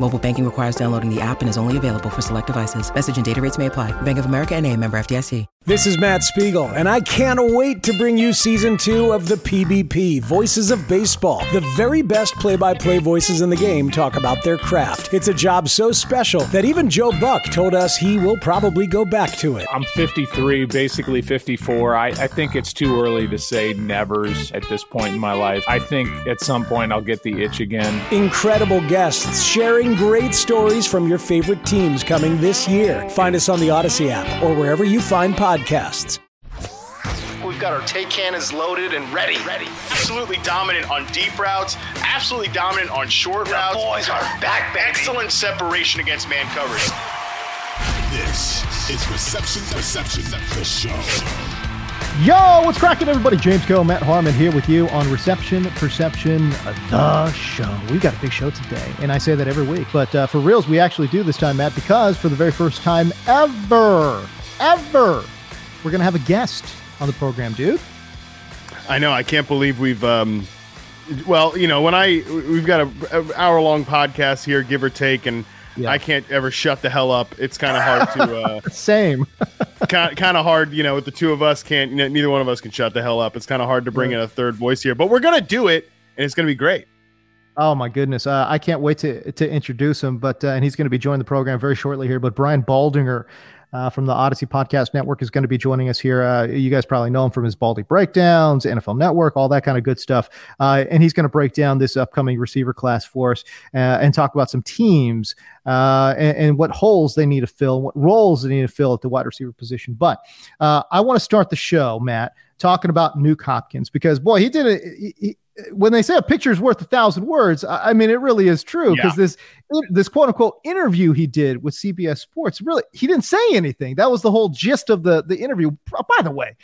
Mobile banking requires downloading the app and is only available for select devices. Message and data rates may apply. Bank of America and a member FDIC. This is Matt Spiegel, and I can't wait to bring you season two of the PBP Voices of Baseball. The very best play by play voices in the game talk about their craft. It's a job so special that even Joe Buck told us he will probably go back to it. I'm 53, basically 54. I, I think it's too early to say nevers at this point in my life. I think at some point I'll get the itch again. Incredible guests sharing great stories from your favorite teams coming this year. Find us on the Audacy app or wherever you find podcasts. We've got our take cannons loaded and ready. Ready. Absolutely dominant on deep routes. Absolutely dominant on short The routes. boys are back, baby. Excellent separation against man coverage. This is Reception Perception, the show. Yo, what's cracking, everybody? James Koh, Matt Harmon here with you on Reception Perception, the show. We got a big show today, and I say that every week, but uh, for reals, we actually do this time, Matt, because for the very first time ever, ever, we're gonna have a guest on the program, dude. I know. I can't believe we've. Um, well, you know, when I we've got a, a hour long podcast here, give or take, and Yeah. I can't ever shut the hell up. It's kind of hard to. Uh, Same. kind kind of hard, you know, with the two of us can't. Neither one of us can shut the hell up. It's kind of hard to bring in a third voice here, but we're gonna do it, and it's gonna be great. Oh my goodness! Uh, I can't wait to to introduce him. But uh, and he's going to be joining the program very shortly here. But Brian Baldinger uh, from the Audacy Podcast Network is going to be joining us here. Uh, you guys probably know him from his Baldy breakdowns, NFL Network, all that kind of good stuff. Uh, and he's going to break down this upcoming receiver class for us uh, and talk about some teams uh, and, and what holes they need to fill, what roles they need to fill at the wide receiver position. But uh, I want to start the show, Matt, talking about Nuke Hopkins because boy, he did it. When they say a picture is worth a thousand words, I I mean it really is true because Yeah. this this quote unquote interview he did with CBS Sports really he didn't say anything. That was the whole gist of the the interview. By the way,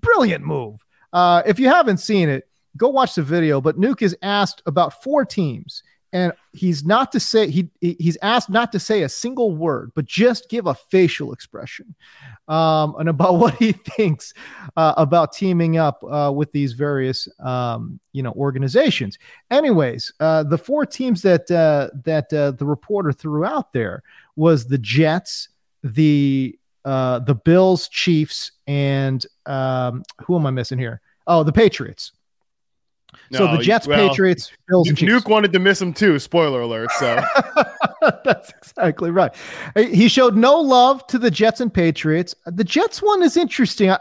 brilliant move. Uh, if you haven't seen it, go watch the video. But Nuke is asked about four teams, and he's not to say he he- he's asked not to say a single word, but just give a facial expression um, and about what he thinks uh, about teaming up uh, with these various um, you know organizations. Anyways, uh, the four teams that uh, that uh, the reporter threw out there was the Jets, the uh, the Bills, Chiefs, and um, who am I missing here? Oh, the Patriots. So the Jets, well, Patriots, Bills, and Chiefs. Nuke wanted to miss him too. Spoiler alert. So That's exactly right. He showed no love to the Jets and Patriots. The Jets one is interesting. I,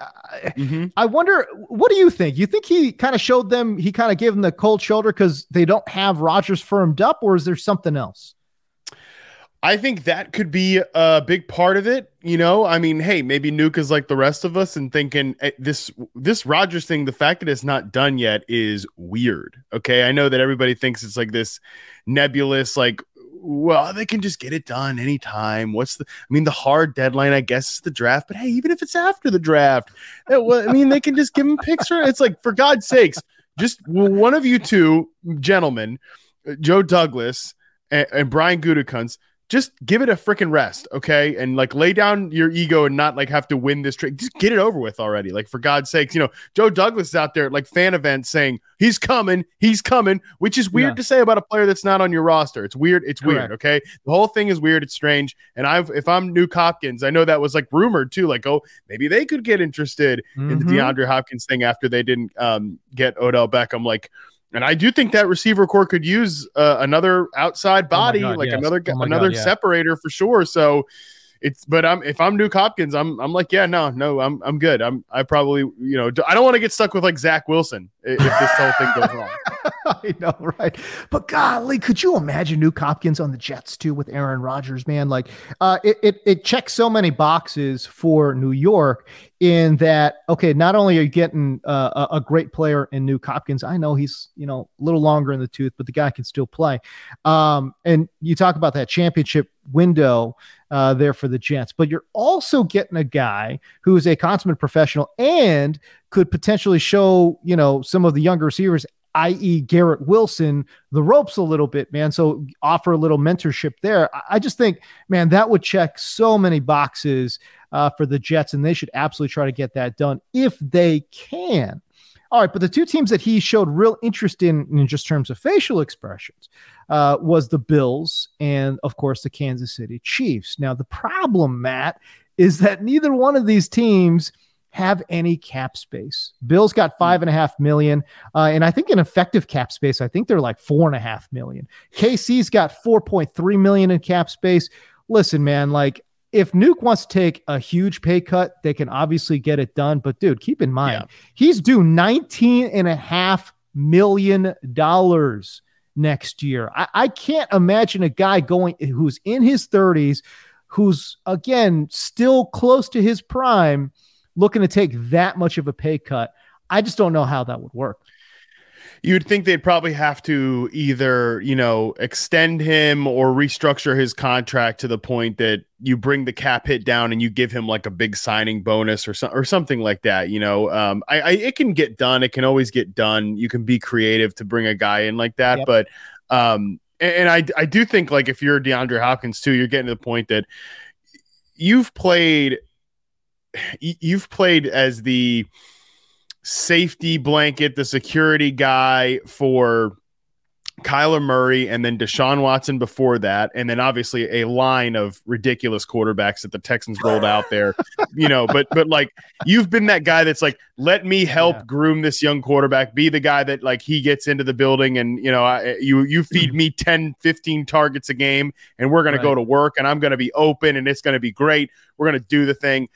Mhm. I wonder, what do you think? You think he kind of showed them, he kind of gave them the cold shoulder because they don't have Rodgers firmed up, or is there something else? I think that could be a big part of it. You know, I mean, hey, maybe Nuke is like the rest of us and thinking eh, this this Rodgers thing. The fact that it's not done yet is weird. Okay, I know that everybody thinks it's like this nebulous, like, well, they can just get it done anytime. What's the? I mean, the hard deadline, I guess, is the draft. But hey, even if it's after the draft, eh, well, I mean, they can just give him picks. For, it's like, for God's sakes, just one of you two gentlemen, uh, Joe Douglas and, and Brian Gutekunst, just give it a freaking rest, okay? And like lay down your ego and not like have to win this trick. Just get it over with already. Like for God's sakes, you know, Joe Douglas is out there at like fan events saying he's coming, he's coming, which is weird Yeah. to say about a player that's not on your roster. It's weird. It's weird, okay? The whole thing is weird. It's strange. And I've if I'm Nuke Hopkins, I know that was like rumored too. Like, oh, maybe they could get interested in the Mhm. DeAndre Hopkins thing after they didn't um, get Odell Beckham. Like, and I do think that receiver corps could use uh, another outside Oh body, God, like yes. another Oh another God, yeah. separator for sure. So it's, but I'm if I'm Nuke Hopkins, I'm I'm like, yeah, no, no, I'm I'm good. I'm I probably you know I don't want to get stuck with like Zach Wilson if this whole thing goes wrong. I know, right? But golly, could you imagine Nuke Hopkins on the Jets too with Aaron Rodgers, man? Like, uh, it, it it checks so many boxes for New York in that. Okay, not only are you getting uh, a, great player in Nuke Hopkins, I know he's you know a little longer in the tooth, but the guy can still play. Um, and you talk about that championship window uh, there for the Jets, but you're also getting a guy who is a consummate professional and could potentially show you know some of the younger receivers i.e., Garrett Wilson, the ropes a little bit, man. So offer a little mentorship there. I just think, man, that would check so many boxes uh, for the Jets, and they should absolutely try to get that done if they can. All right, but the two teams that he showed real interest in, in just terms of facial expressions, uh, was the Bills and, of course, the Kansas City Chiefs. Now, the problem, Matt, is that neither one of these teams – have any cap space. Bills got five and a half million, uh, and I think in effective cap space, I think they're like four and a half million. KC's got four point three million in cap space. Listen, man, like if Nuke wants to take a huge pay cut, they can obviously get it done. But dude, keep in mind, yeah. he's due 19 and a half million dollars next year. I, I can't imagine a guy going who's in his 30s, who's again still close to his prime looking to take that much of a pay cut. I just don't know how that would work. You'd think they'd probably have to either, you know, extend him or restructure his contract to the point that you bring the cap hit down and you give him like a big signing bonus or, so, or something like that. You know, um, I, I, it can get done. It can always get done. You can be creative to bring a guy in like that. Yep. But, um, and, and I, I do think like if you're DeAndre Hopkins too, you're getting to the point that you've played you've played as the safety blanket, the security guy for Kyler Murray and then Deshaun Watson before that, and then obviously a line of ridiculous quarterbacks that the Texans rolled out there. you know, but but like you've been that guy that's like, let me help yeah. groom this young quarterback, be the guy that like he gets into the building and you know, I, you you feed me 10, 15 targets a game, and we're gonna go to work and I'm gonna be open and it's gonna be great. We're gonna do the thing.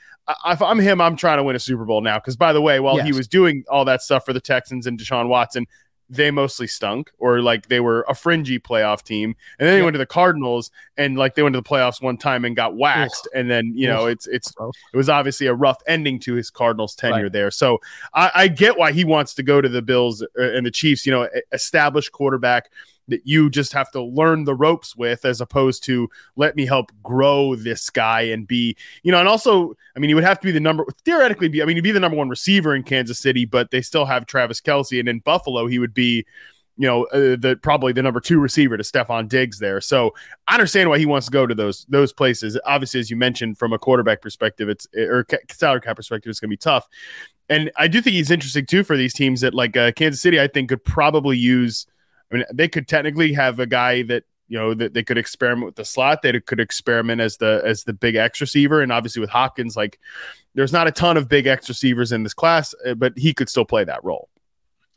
If I'm him, I'm trying to win a Super Bowl now. Because by the way, while yes. he was doing all that stuff for the Texans and Deshaun Watson, they mostly stunk or like they were a fringy playoff team. And then they went to the cardinals and like they went to the playoffs one time and got waxed. And then you know it's it's it was obviously a rough ending to his cardinals tenure right. there. So I, I get why he wants to go to the bills uh, and the chiefs you know established quarterback that you just have to learn the ropes with as opposed to let me help grow this guy and be you know and also i mean he would have to be the number theoretically be i mean he'd be the number one receiver in kansas city but they still have travis Kelce. and in buffalo he would be you know uh, the probably the number two receiver to Stefon Diggs there. So I understand why he wants to go to those those places. Obviously, as you mentioned, from a quarterback perspective, it's or salary cap perspective, it's going to be tough. And I do think he's interesting too for these teams that like uh, Kansas City. I think could probably use I mean, they could technically have a guy that you know that they could experiment with the slot. They could experiment as the as the big X receiver, and obviously with Hopkins, like there's not a ton of big X receivers in this class, uh, but he could still play that role.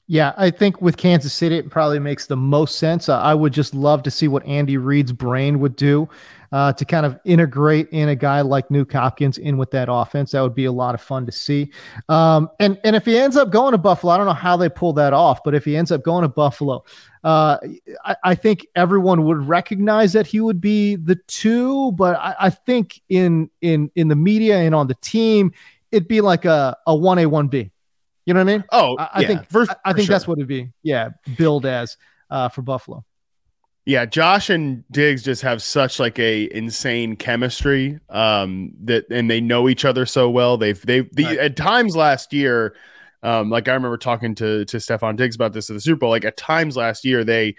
Yeah, I think with Kansas City, it probably makes the most sense. I would just love to see what Andy Reid's brain would do uh, to kind of integrate in a guy like Nuke Hopkins in with that offense. That would be a lot of fun to see. Um, and and if he ends up going to Buffalo, I don't know how they pull that off, but if he ends up going to Buffalo, uh, I, I, think everyone would recognize that he would be the two. But I, I think in in in the media and on the team, it'd be like a a one A one B. You know what I mean? Oh, I, I yeah, think for, I, think sure. that's what it'd be. Yeah, build as uh, for Buffalo. Yeah, Josh and Diggs just have such like a insane chemistry um, that, and they know each other so well. They've they the, right. at times last year, um, like I remember talking to to Stefon Diggs about this at the Super Bowl. Like at times last year, they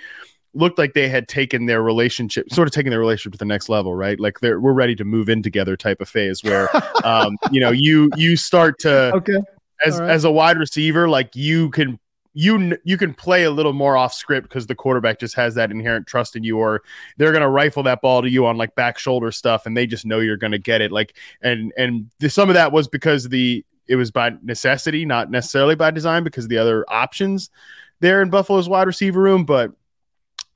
looked like they had taken their relationship, sort of taken their relationship to the next level, right? Like they're we're ready to move in together type of phase where, um, you know, you you start to okay as right. as a wide receiver, like you can you you can play a little more off script because the quarterback just has that inherent trust in you, or they're gonna rifle that ball to you on like back shoulder stuff, and they just know you're gonna get it. Like and and the, some of that was because the it was by necessity, not necessarily by design, because the other options there in Buffalo's wide receiver room. But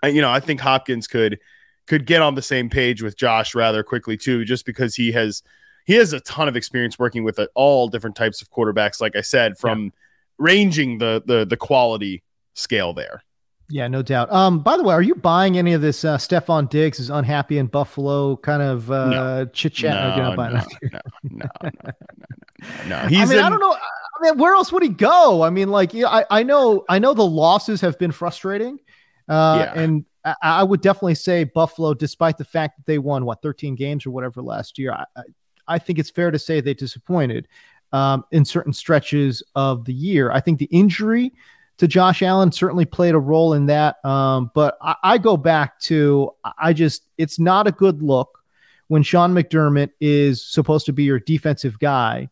you know, I think Hopkins could could get on the same page with Josh rather quickly too, just because he has he has a ton of experience working with uh, all different types of quarterbacks. Like I said, from yeah. Ranging the the the quality scale there. Yeah, no doubt. Um, by the way, are you buying any of this? Uh, Stefon Diggs is unhappy in Buffalo, kind of uh, No. chit chat. No, no, no, no, no, no, no, no. I He's mean, I don't know. I mean, where else would he go? I mean, like, yeah, I, I know, I know the losses have been frustrating, uh, Yeah. and I, I would definitely say Buffalo, despite the fact that they won what 13 games or whatever last year, I, I, I think it's fair to say they disappointed um, in certain stretches of the year. I think the injury to Josh Allen certainly played a role in that. Um, but I, I go back to, I just, it's not a good look when Sean McDermott is supposed to be your defensive guy,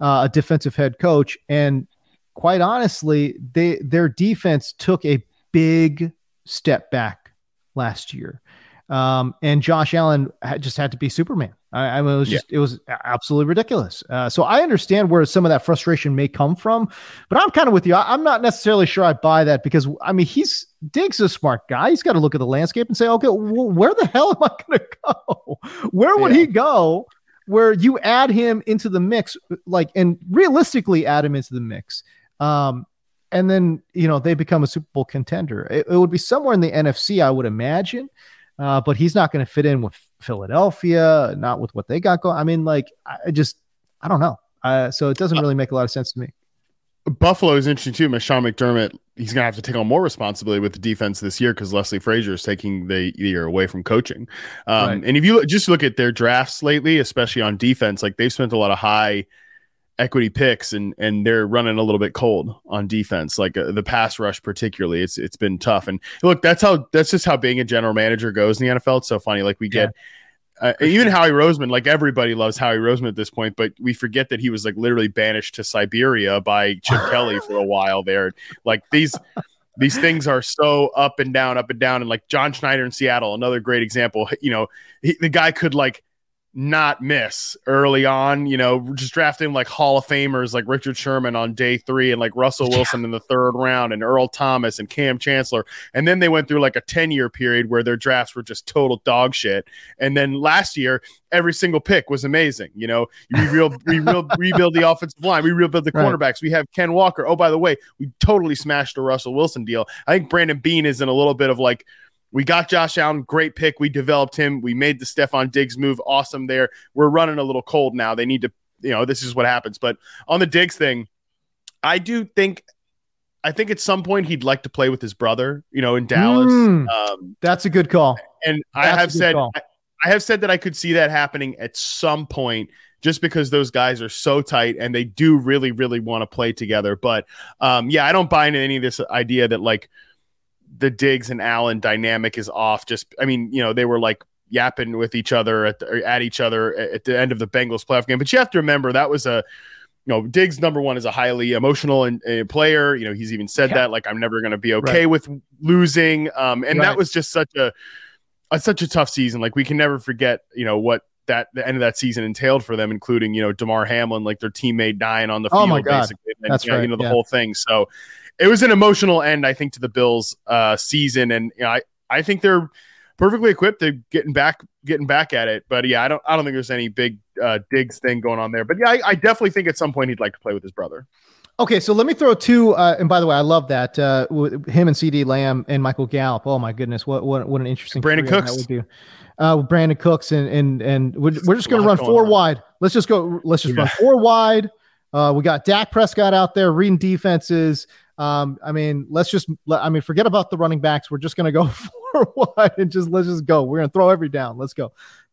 uh, a defensive head coach, and quite honestly, they their defense took a big step back last year, um, and Josh Allen had, just had to be Superman. I, I mean, it was Yeah. just it was absolutely ridiculous. Uh, so I understand where some of that frustration may come from, but I'm kind of with you. I, I'm not necessarily sure I buy that because I mean he's Diggs a smart guy. He's got to look at the landscape and say, okay, well, where the hell am I going to go? Where would Yeah. he go? Where you add him into the mix, like, and realistically add him into the mix, um, and then you know they become a Super Bowl contender. It, it would be somewhere in the NFC, I would imagine, uh, but he's not going to fit in with Philadelphia, not with what they got going. I mean, like, I just, I don't know. Uh, so it doesn't really make a lot of sense to me. Buffalo is interesting too. Sean McDermott, he's gonna have to take on more responsibility with the defense this year because Leslie Frazier is taking the year away from coaching. Um, Right. And if you look, just look at their drafts lately, especially on defense, like they've spent a lot of high equity picks and and they're running a little bit cold on defense like uh, the pass rush particularly it's it's been tough and look that's how that's just how being a general manager goes in the NFL it's so funny like we get uh, even Howie Roseman, like everybody loves Howie Roseman at this point, but we forget that he was like literally banished to Siberia by Chip Kelly for a while there. Like these these things are so up and down, up and down. And like John Schneider in Seattle, another great example. You know, he, the guy could like not miss early on, you know, just drafting like Hall of Famers like Richard Sherman on day three and like Russell Wilson in the third round and Earl Thomas and Kam Chancellor. And then they went through like a 10 year period where their drafts were just total dog shit. And then last year, every single pick was amazing. You know, you rebuild, rebuild, rebuild the offensive line, we rebuild the Right. cornerbacks. We have Ken Walker. Oh, by the way, we totally smashed the Russell Wilson deal. I think Brandon Beane is in a little bit of like, we got Josh Allen, great pick. We developed him. We made the Stefon Diggs move, awesome there. We're running a little cold now. They need to, you know, this is what happens. But on the Diggs thing, I do think, I think at some point he'd like to play with his brother, you know, in Dallas. Hmm. Um, That's a good call. and I That's a have said. I, I have said that I could see that happening at some point. Just because those guys are so tight and they do really, really want to play together. But um, yeah, I don't buy into any of this idea that like the Diggs and Allen dynamic is off. Just, I mean, you know, they were like yapping with each other at, the, at each other at the end of the Bengals playoff game. But you have to remember that was a, you know, Diggs number one is a highly emotional and uh, player. You know, he's even said Yeah. that like I'm never going to be okay with losing. Um, and Right. that was just such a, a such a tough season. Like we can never forget, you know, what that the end of that season entailed for them, including you know Damar Hamlin, like their teammate dying on the field, Oh my God. basically. And, That's you know, right, You know the yeah. whole thing. So it was an emotional end, I think, to the Bills' uh, season, and you know, I I think they're perfectly equipped to getting back getting back at it. But yeah, I don't I don't think there's any big uh, Diggs thing going on there. But yeah, I, I definitely think at some point he'd like to play with his brother. Okay, so let me throw two. Uh, and by the way, I love that uh, with him and CeeDee Lamb and Michael Gallup. Oh my goodness, what what what an interesting Brandin Cooks. that would do. Uh, Brandin Cooks and and and we're, we're just going to run going four on. wide. Let's just go. Let's just Yeah. run four wide. Uh, we got Dak Prescott out there reading defenses. Um, I mean, let's just, I mean, forget about the running backs. We're just going to go four wide and just let's just go. We're going to throw every down. Let's go.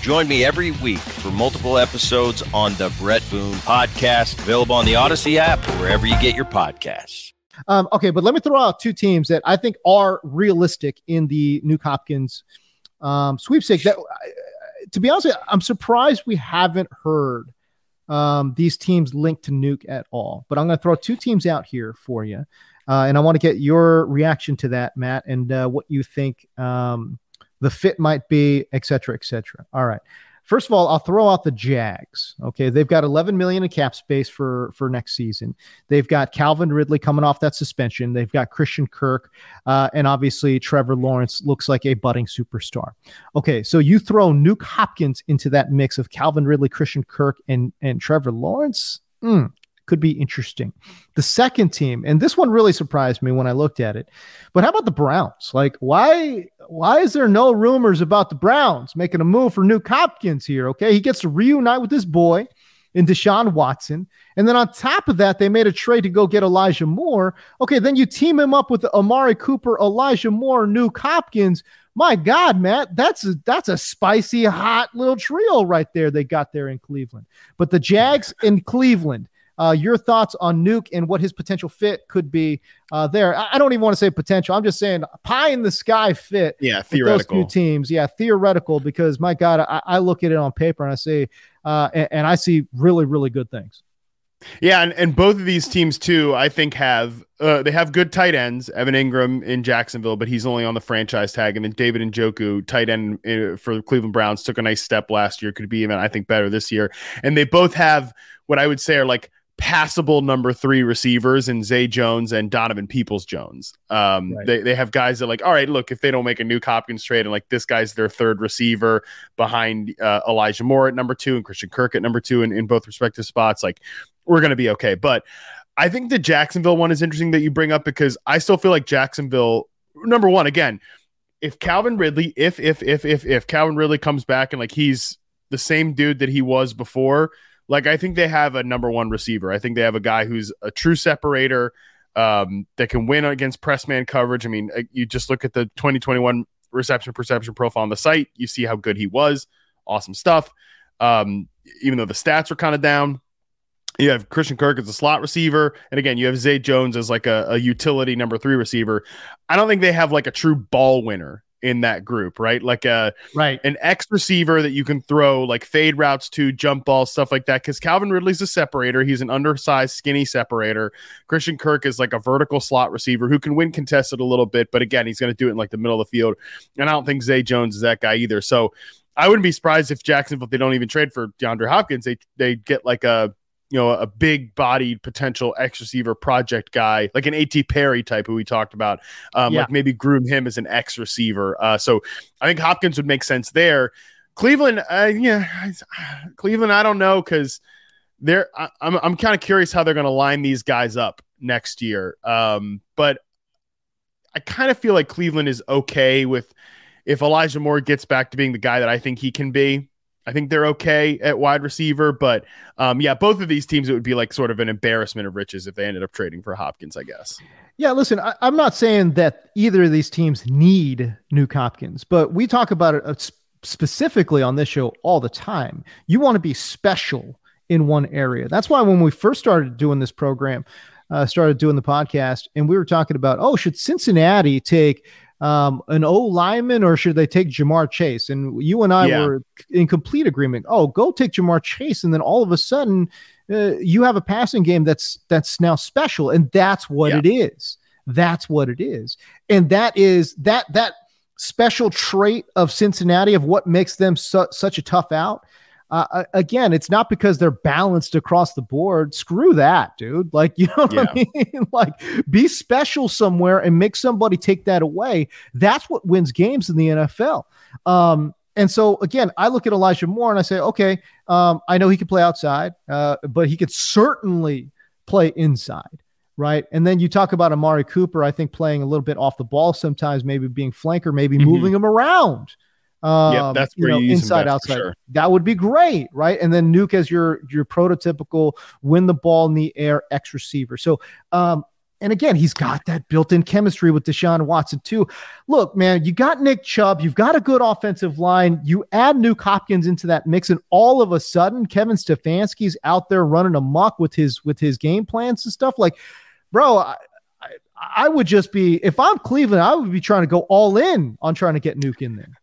Join me every week for multiple episodes on the Brett Boone podcast, available on the Audacy app or wherever you get your podcasts. Um, okay, but let me throw out two teams that I think are realistic in the Nuke Hopkins um, sweepstakes. That, to be honest, you, I'm surprised we haven't heard um, these teams linked to Nuke at all. But I'm going to throw two teams out here for you, uh, and I want to get your reaction to that, Matt, and uh, what you think um, the fit might be, et cetera, et cetera. All right. First of all, I'll throw out the Jags. Okay, they've got 11 million in cap space for for next season. They've got Calvin Ridley coming off that suspension. They've got Christian Kirk, uh, and obviously Trevor Lawrence looks like a budding superstar. Okay, so you throw Nuke Hopkins into that mix of Calvin Ridley, Christian Kirk, and and Trevor Lawrence. Mm, could be interesting. The second team, and this one really surprised me when I looked at it. But how about the Browns? Like, why why is there no rumors about the Browns making a move for Nuke Hopkins here? Okay, he gets to reunite with his boy in Deshaun Watson. And then on top of that, they made a trade to go get Elijah Moore. Okay, then you team him up with Amari Cooper, Elijah Moore, Nuke Hopkins. My God, Matt, that's a, that's a spicy, hot little trio right there they got there in Cleveland. But the Jags in Cleveland, uh, your thoughts on Nuke and what his potential fit could be uh, there? I, I, don't even want to say potential. I'm just saying pie in the sky fit. Yeah, theoretical. Those two teams. Yeah, theoretical. Because my God, I, I look at it on paper and I see, uh, and, and I see really, really good things. Yeah, and, and both of these teams too, I think have uh, they have good tight ends. Evan Engram in Jacksonville, but he's only on the franchise tag, and then David Njoku, tight end uh, for the Cleveland Browns, took a nice step last year. Could be even I think better this year. And they both have what I would say are like passable number three receivers in Zay Jones and Donovan Peoples Jones. Um, right. they, they have guys that like, all right, look, if they don't make a Nuke Hopkins trade and like this guy's their third receiver behind uh, Elijah Moore at number two and Christian Kirk at number two in, in both respective spots, like we're going to be okay. But I think the Jacksonville one is interesting that you bring up because I still feel like Jacksonville, number one, again, if Calvin Ridley, if, if, if, if, if Calvin Ridley comes back and like he's the same dude that he was before, like I think they have a number one receiver. I think they have a guy who's a true separator um, that can win against press man coverage. I mean, uh, you just look at the 2021 reception perception profile on the site, you see how good he was. Awesome stuff. Um, even though the stats are kind of down. You have Christian Kirk as a slot receiver, and again, you have Zay Jones as like a, a utility number three receiver. I don't think they have like a true ball winner in that group, right? Like a right an X receiver that you can throw like fade routes to, jump balls, stuff like that. Because Calvin Ridley's a separator. He's an undersized, skinny separator. Christian Kirk is like a vertical slot receiver who can win contested a little bit, but again, he's going to do it in like the middle of the field. And I don't think Zay Jones is that guy either. So I wouldn't be surprised if Jacksonville, if they don't even trade for DeAndre Hopkins, they they get like a you know, a big bodied potential X receiver project guy, like an AT Perry type who we talked about. Um, yeah. like maybe groom him as an X receiver. Uh, so I think Hopkins would make sense there. Cleveland, uh, yeah, Cleveland, I don't know because they're. I, I'm I'm kind of curious how they're going to line these guys up next year. Um, but I kind of feel like Cleveland is okay with if Elijah Moore gets back to being the guy that I think he can be. I think they're okay at wide receiver, but um, yeah, both of these teams it would be like sort of an embarrassment of riches if they ended up trading for Hopkins, I guess. Yeah, listen, I, am not saying that either of these teams need Nuke Hopkins, but we talk about it uh, specifically on this show all the time. You want to be special in one area. That's why when we first started doing this program, uh, started doing the podcast, and we were talking about, oh, should Cincinnati take um, an O lineman or should they take Ja'Marr Chase? And you and I yeah. were in complete agreement. Oh, go take Ja'Marr Chase, and then all of a sudden, uh, you have a passing game that's that's now special, and that's what yeah. it is. That's what it is, and that is that that special trait of Cincinnati of what makes them su- such a tough out uh, again, it's not because they're balanced across the board. Screw that, dude. Like, you know what yeah. I mean? like, be special somewhere and make somebody take that away. That's what wins games in the NFL. Um, and so again, I look at Elijah Moore and I say, okay, um, I know he can play outside, uh, but he could certainly play inside, right? And then you talk about Amari Cooper, I think playing a little bit off the ball sometimes, maybe being flanker, maybe mm-hmm. moving him around um, yeah, that's where you, know, you inside outside. Sure. That would be great, right? And then Nuke as your your prototypical win the ball in the air X receiver. So, um, and again, he's got that built-in chemistry with Deshaun Watson too. Look, man, you got Nick Chubb, you've got a good offensive line. You add Nuke Hopkins into that mix, and all of a sudden, Kevin Stefanski's out there running amok with his with his game plans and stuff. Like, bro, I, I, I would just be if I'm Cleveland, I would be trying to go all in on trying to get Nuke in there.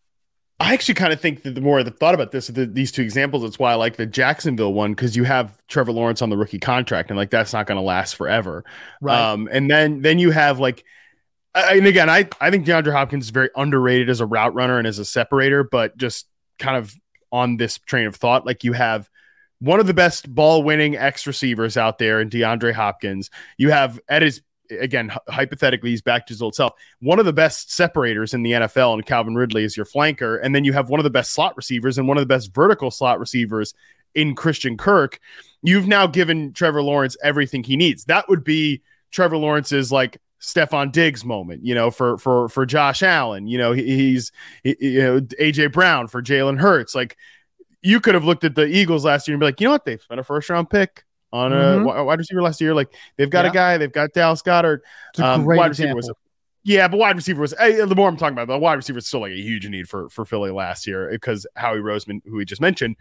I actually kind of think that the more I've thought about this, the, these two examples, that's why I like the Jacksonville one because you have Trevor Lawrence on the rookie contract, and like that's not going to last forever. Right. Um, and then then you have like, and again, I I think DeAndre Hopkins is very underrated as a route runner and as a separator, but just kind of on this train of thought. Like you have one of the best ball winning X receivers out there in DeAndre Hopkins. You have at his again hypothetically he's back to his old self. One of the best separators in the NFL and Calvin Ridley is your flanker, and then you have one of the best slot receivers and one of the best vertical slot receivers in Christian Kirk. You've now given Trevor Lawrence everything he needs. That would be Trevor Lawrence's like Stefon Diggs moment, you know, for for for Josh Allen. You know, he, he's he, you know AJ Brown for Jalen Hurts. Like you could have looked at the Eagles last year and be like, you know what, they've spent a first round pick on Mhm. a wide receiver last year. Like they've got Yeah. a guy, they've got Dallas Goedert. Um, great wide receiver was yeah, but wide receiver was eh, the more I'm talking about, the wide receiver is still like a huge need for for Philly last year because Howie Roseman, who we just mentioned,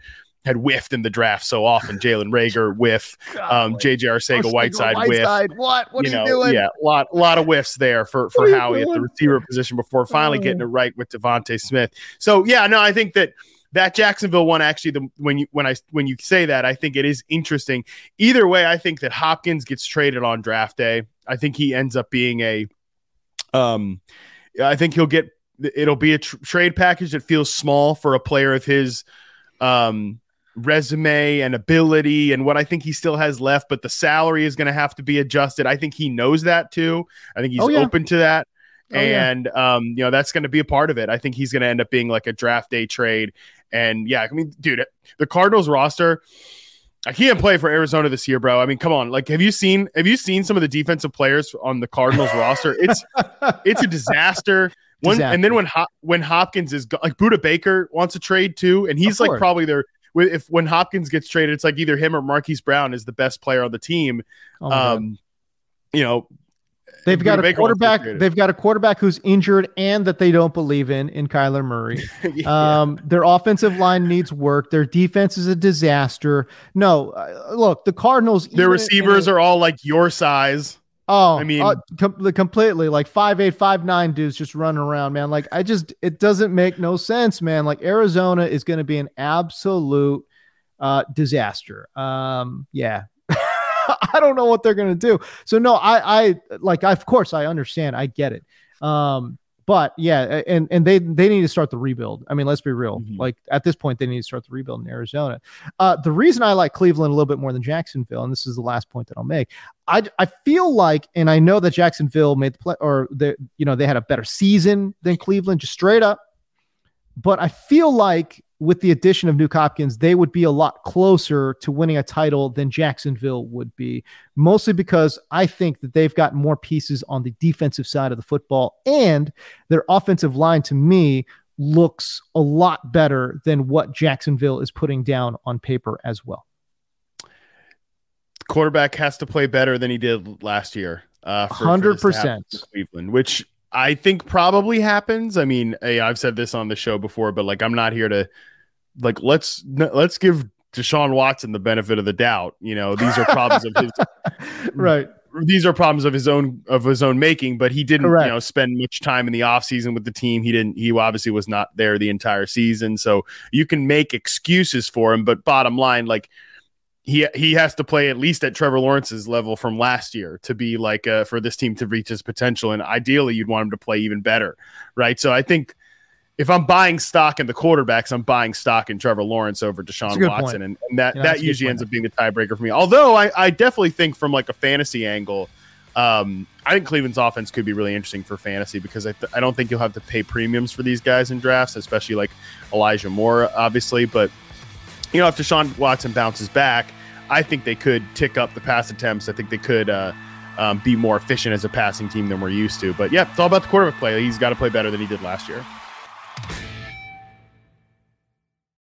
had whiffed in the draft so often. Jalen Reagor whiff, um, JJ Arcega Whiteside whiff. What? What you are know, you doing? Yeah, a lot, a lot of whiffs there for for Howie at the receiver position before finally Oh. getting it right with DeVonta Smith. So yeah, no, I think that that Jacksonville one actually, the when you when I when you say that, I think it is interesting. Either way, I think that Hopkins gets traded on draft day. I think he ends up being a, um, I think he'll get it'll be a tr- trade package that feels small for a player of his, um resume and ability and what I think he still has left, but the salary is going to have to be adjusted. I think he knows that too. I think he's Oh, yeah. open to that. Oh, yeah. and um, you know, that's going to be a part of it. I think he's going to end up being like a draft day trade. And yeah, I mean, dude, the Cardinals roster, I can't play for Arizona this year, bro. I mean, come on. Like, have you seen have you seen some of the defensive players on the Cardinals roster? It's it's a disaster. When, and then when Hop, when Hopkins is go- like Budda Baker wants a trade too, and he's like probably their if when Hopkins gets traded, it's like either him or Marquise Brown is the best player on the team. Oh um, you know, They've got a Baker wants to quarterback. They've got a quarterback who's injured and that they don't believe in in Kyler Murray. yeah. Um, their offensive line needs work. Their defense is a disaster. No, uh, look, the Cardinals. their receivers a- are all like your size. Oh, I mean- uh, com- completely like five eight, five nine dudes just running around, man. Like I just, it doesn't make no sense, man. Like Arizona is going to be an absolute uh, disaster. Um, yeah, I don't know what they're going to do. So no, I, I like, I, of course, I understand, I get it. Um, but yeah, and and they they need to start the rebuild. I mean, let's be real. Mhm. Like at this point, they need to start the rebuild in Arizona. Uh, the reason I like Cleveland a little bit more than Jacksonville, and this is the last point that I'll make. I, I feel like, and I know that Jacksonville made the play, or the you know they had a better season than Cleveland, just straight up. But I feel like with the addition of Nuke Hopkins, they would be a lot closer to winning a title than Jacksonville would be. Mostly because I think that they've got more pieces on the defensive side of the football, and their offensive line to me looks a lot better than what Jacksonville is putting down on paper as well. quarterback has to play better than he did last year. Uh, for- for this to happen 100%. for Cleveland, which I think probably happens. I mean, hey, I've said this on the show before, but like, I'm not here to like let's let's give Deshaun Watson the benefit of the doubt. You know, these are problems of his. right. These are problems of his own of his own making, but he didn't, Correct. you know, spend much time in the offseason with the team. He didn't. He obviously was not there the entire season, so you can make excuses for him. But bottom line, like he he has to play at least at Trevor Lawrence's level from last year to be like uh, for this team to reach his potential. And ideally, you'd want him to play even better, right? So I think if I'm buying stock in the quarterbacks, I'm buying stock in Trevor Lawrence over Deshaun Watson, and, and that that usually ends up being the tiebreaker for me. Although I, I definitely think from like a fantasy angle. Um, I think Cleveland's offense could be really interesting for fantasy because I, th- I don't think you'll have to pay premiums for these guys in drafts, especially like Elijah Moore, obviously. But you know, if Deshaun Watson bounces back, I think they could tick up the pass attempts. I think they could uh, um, be more efficient as a passing team than we're used to. But yeah, it's all about the quarterback play. He's got to play better than he did last year.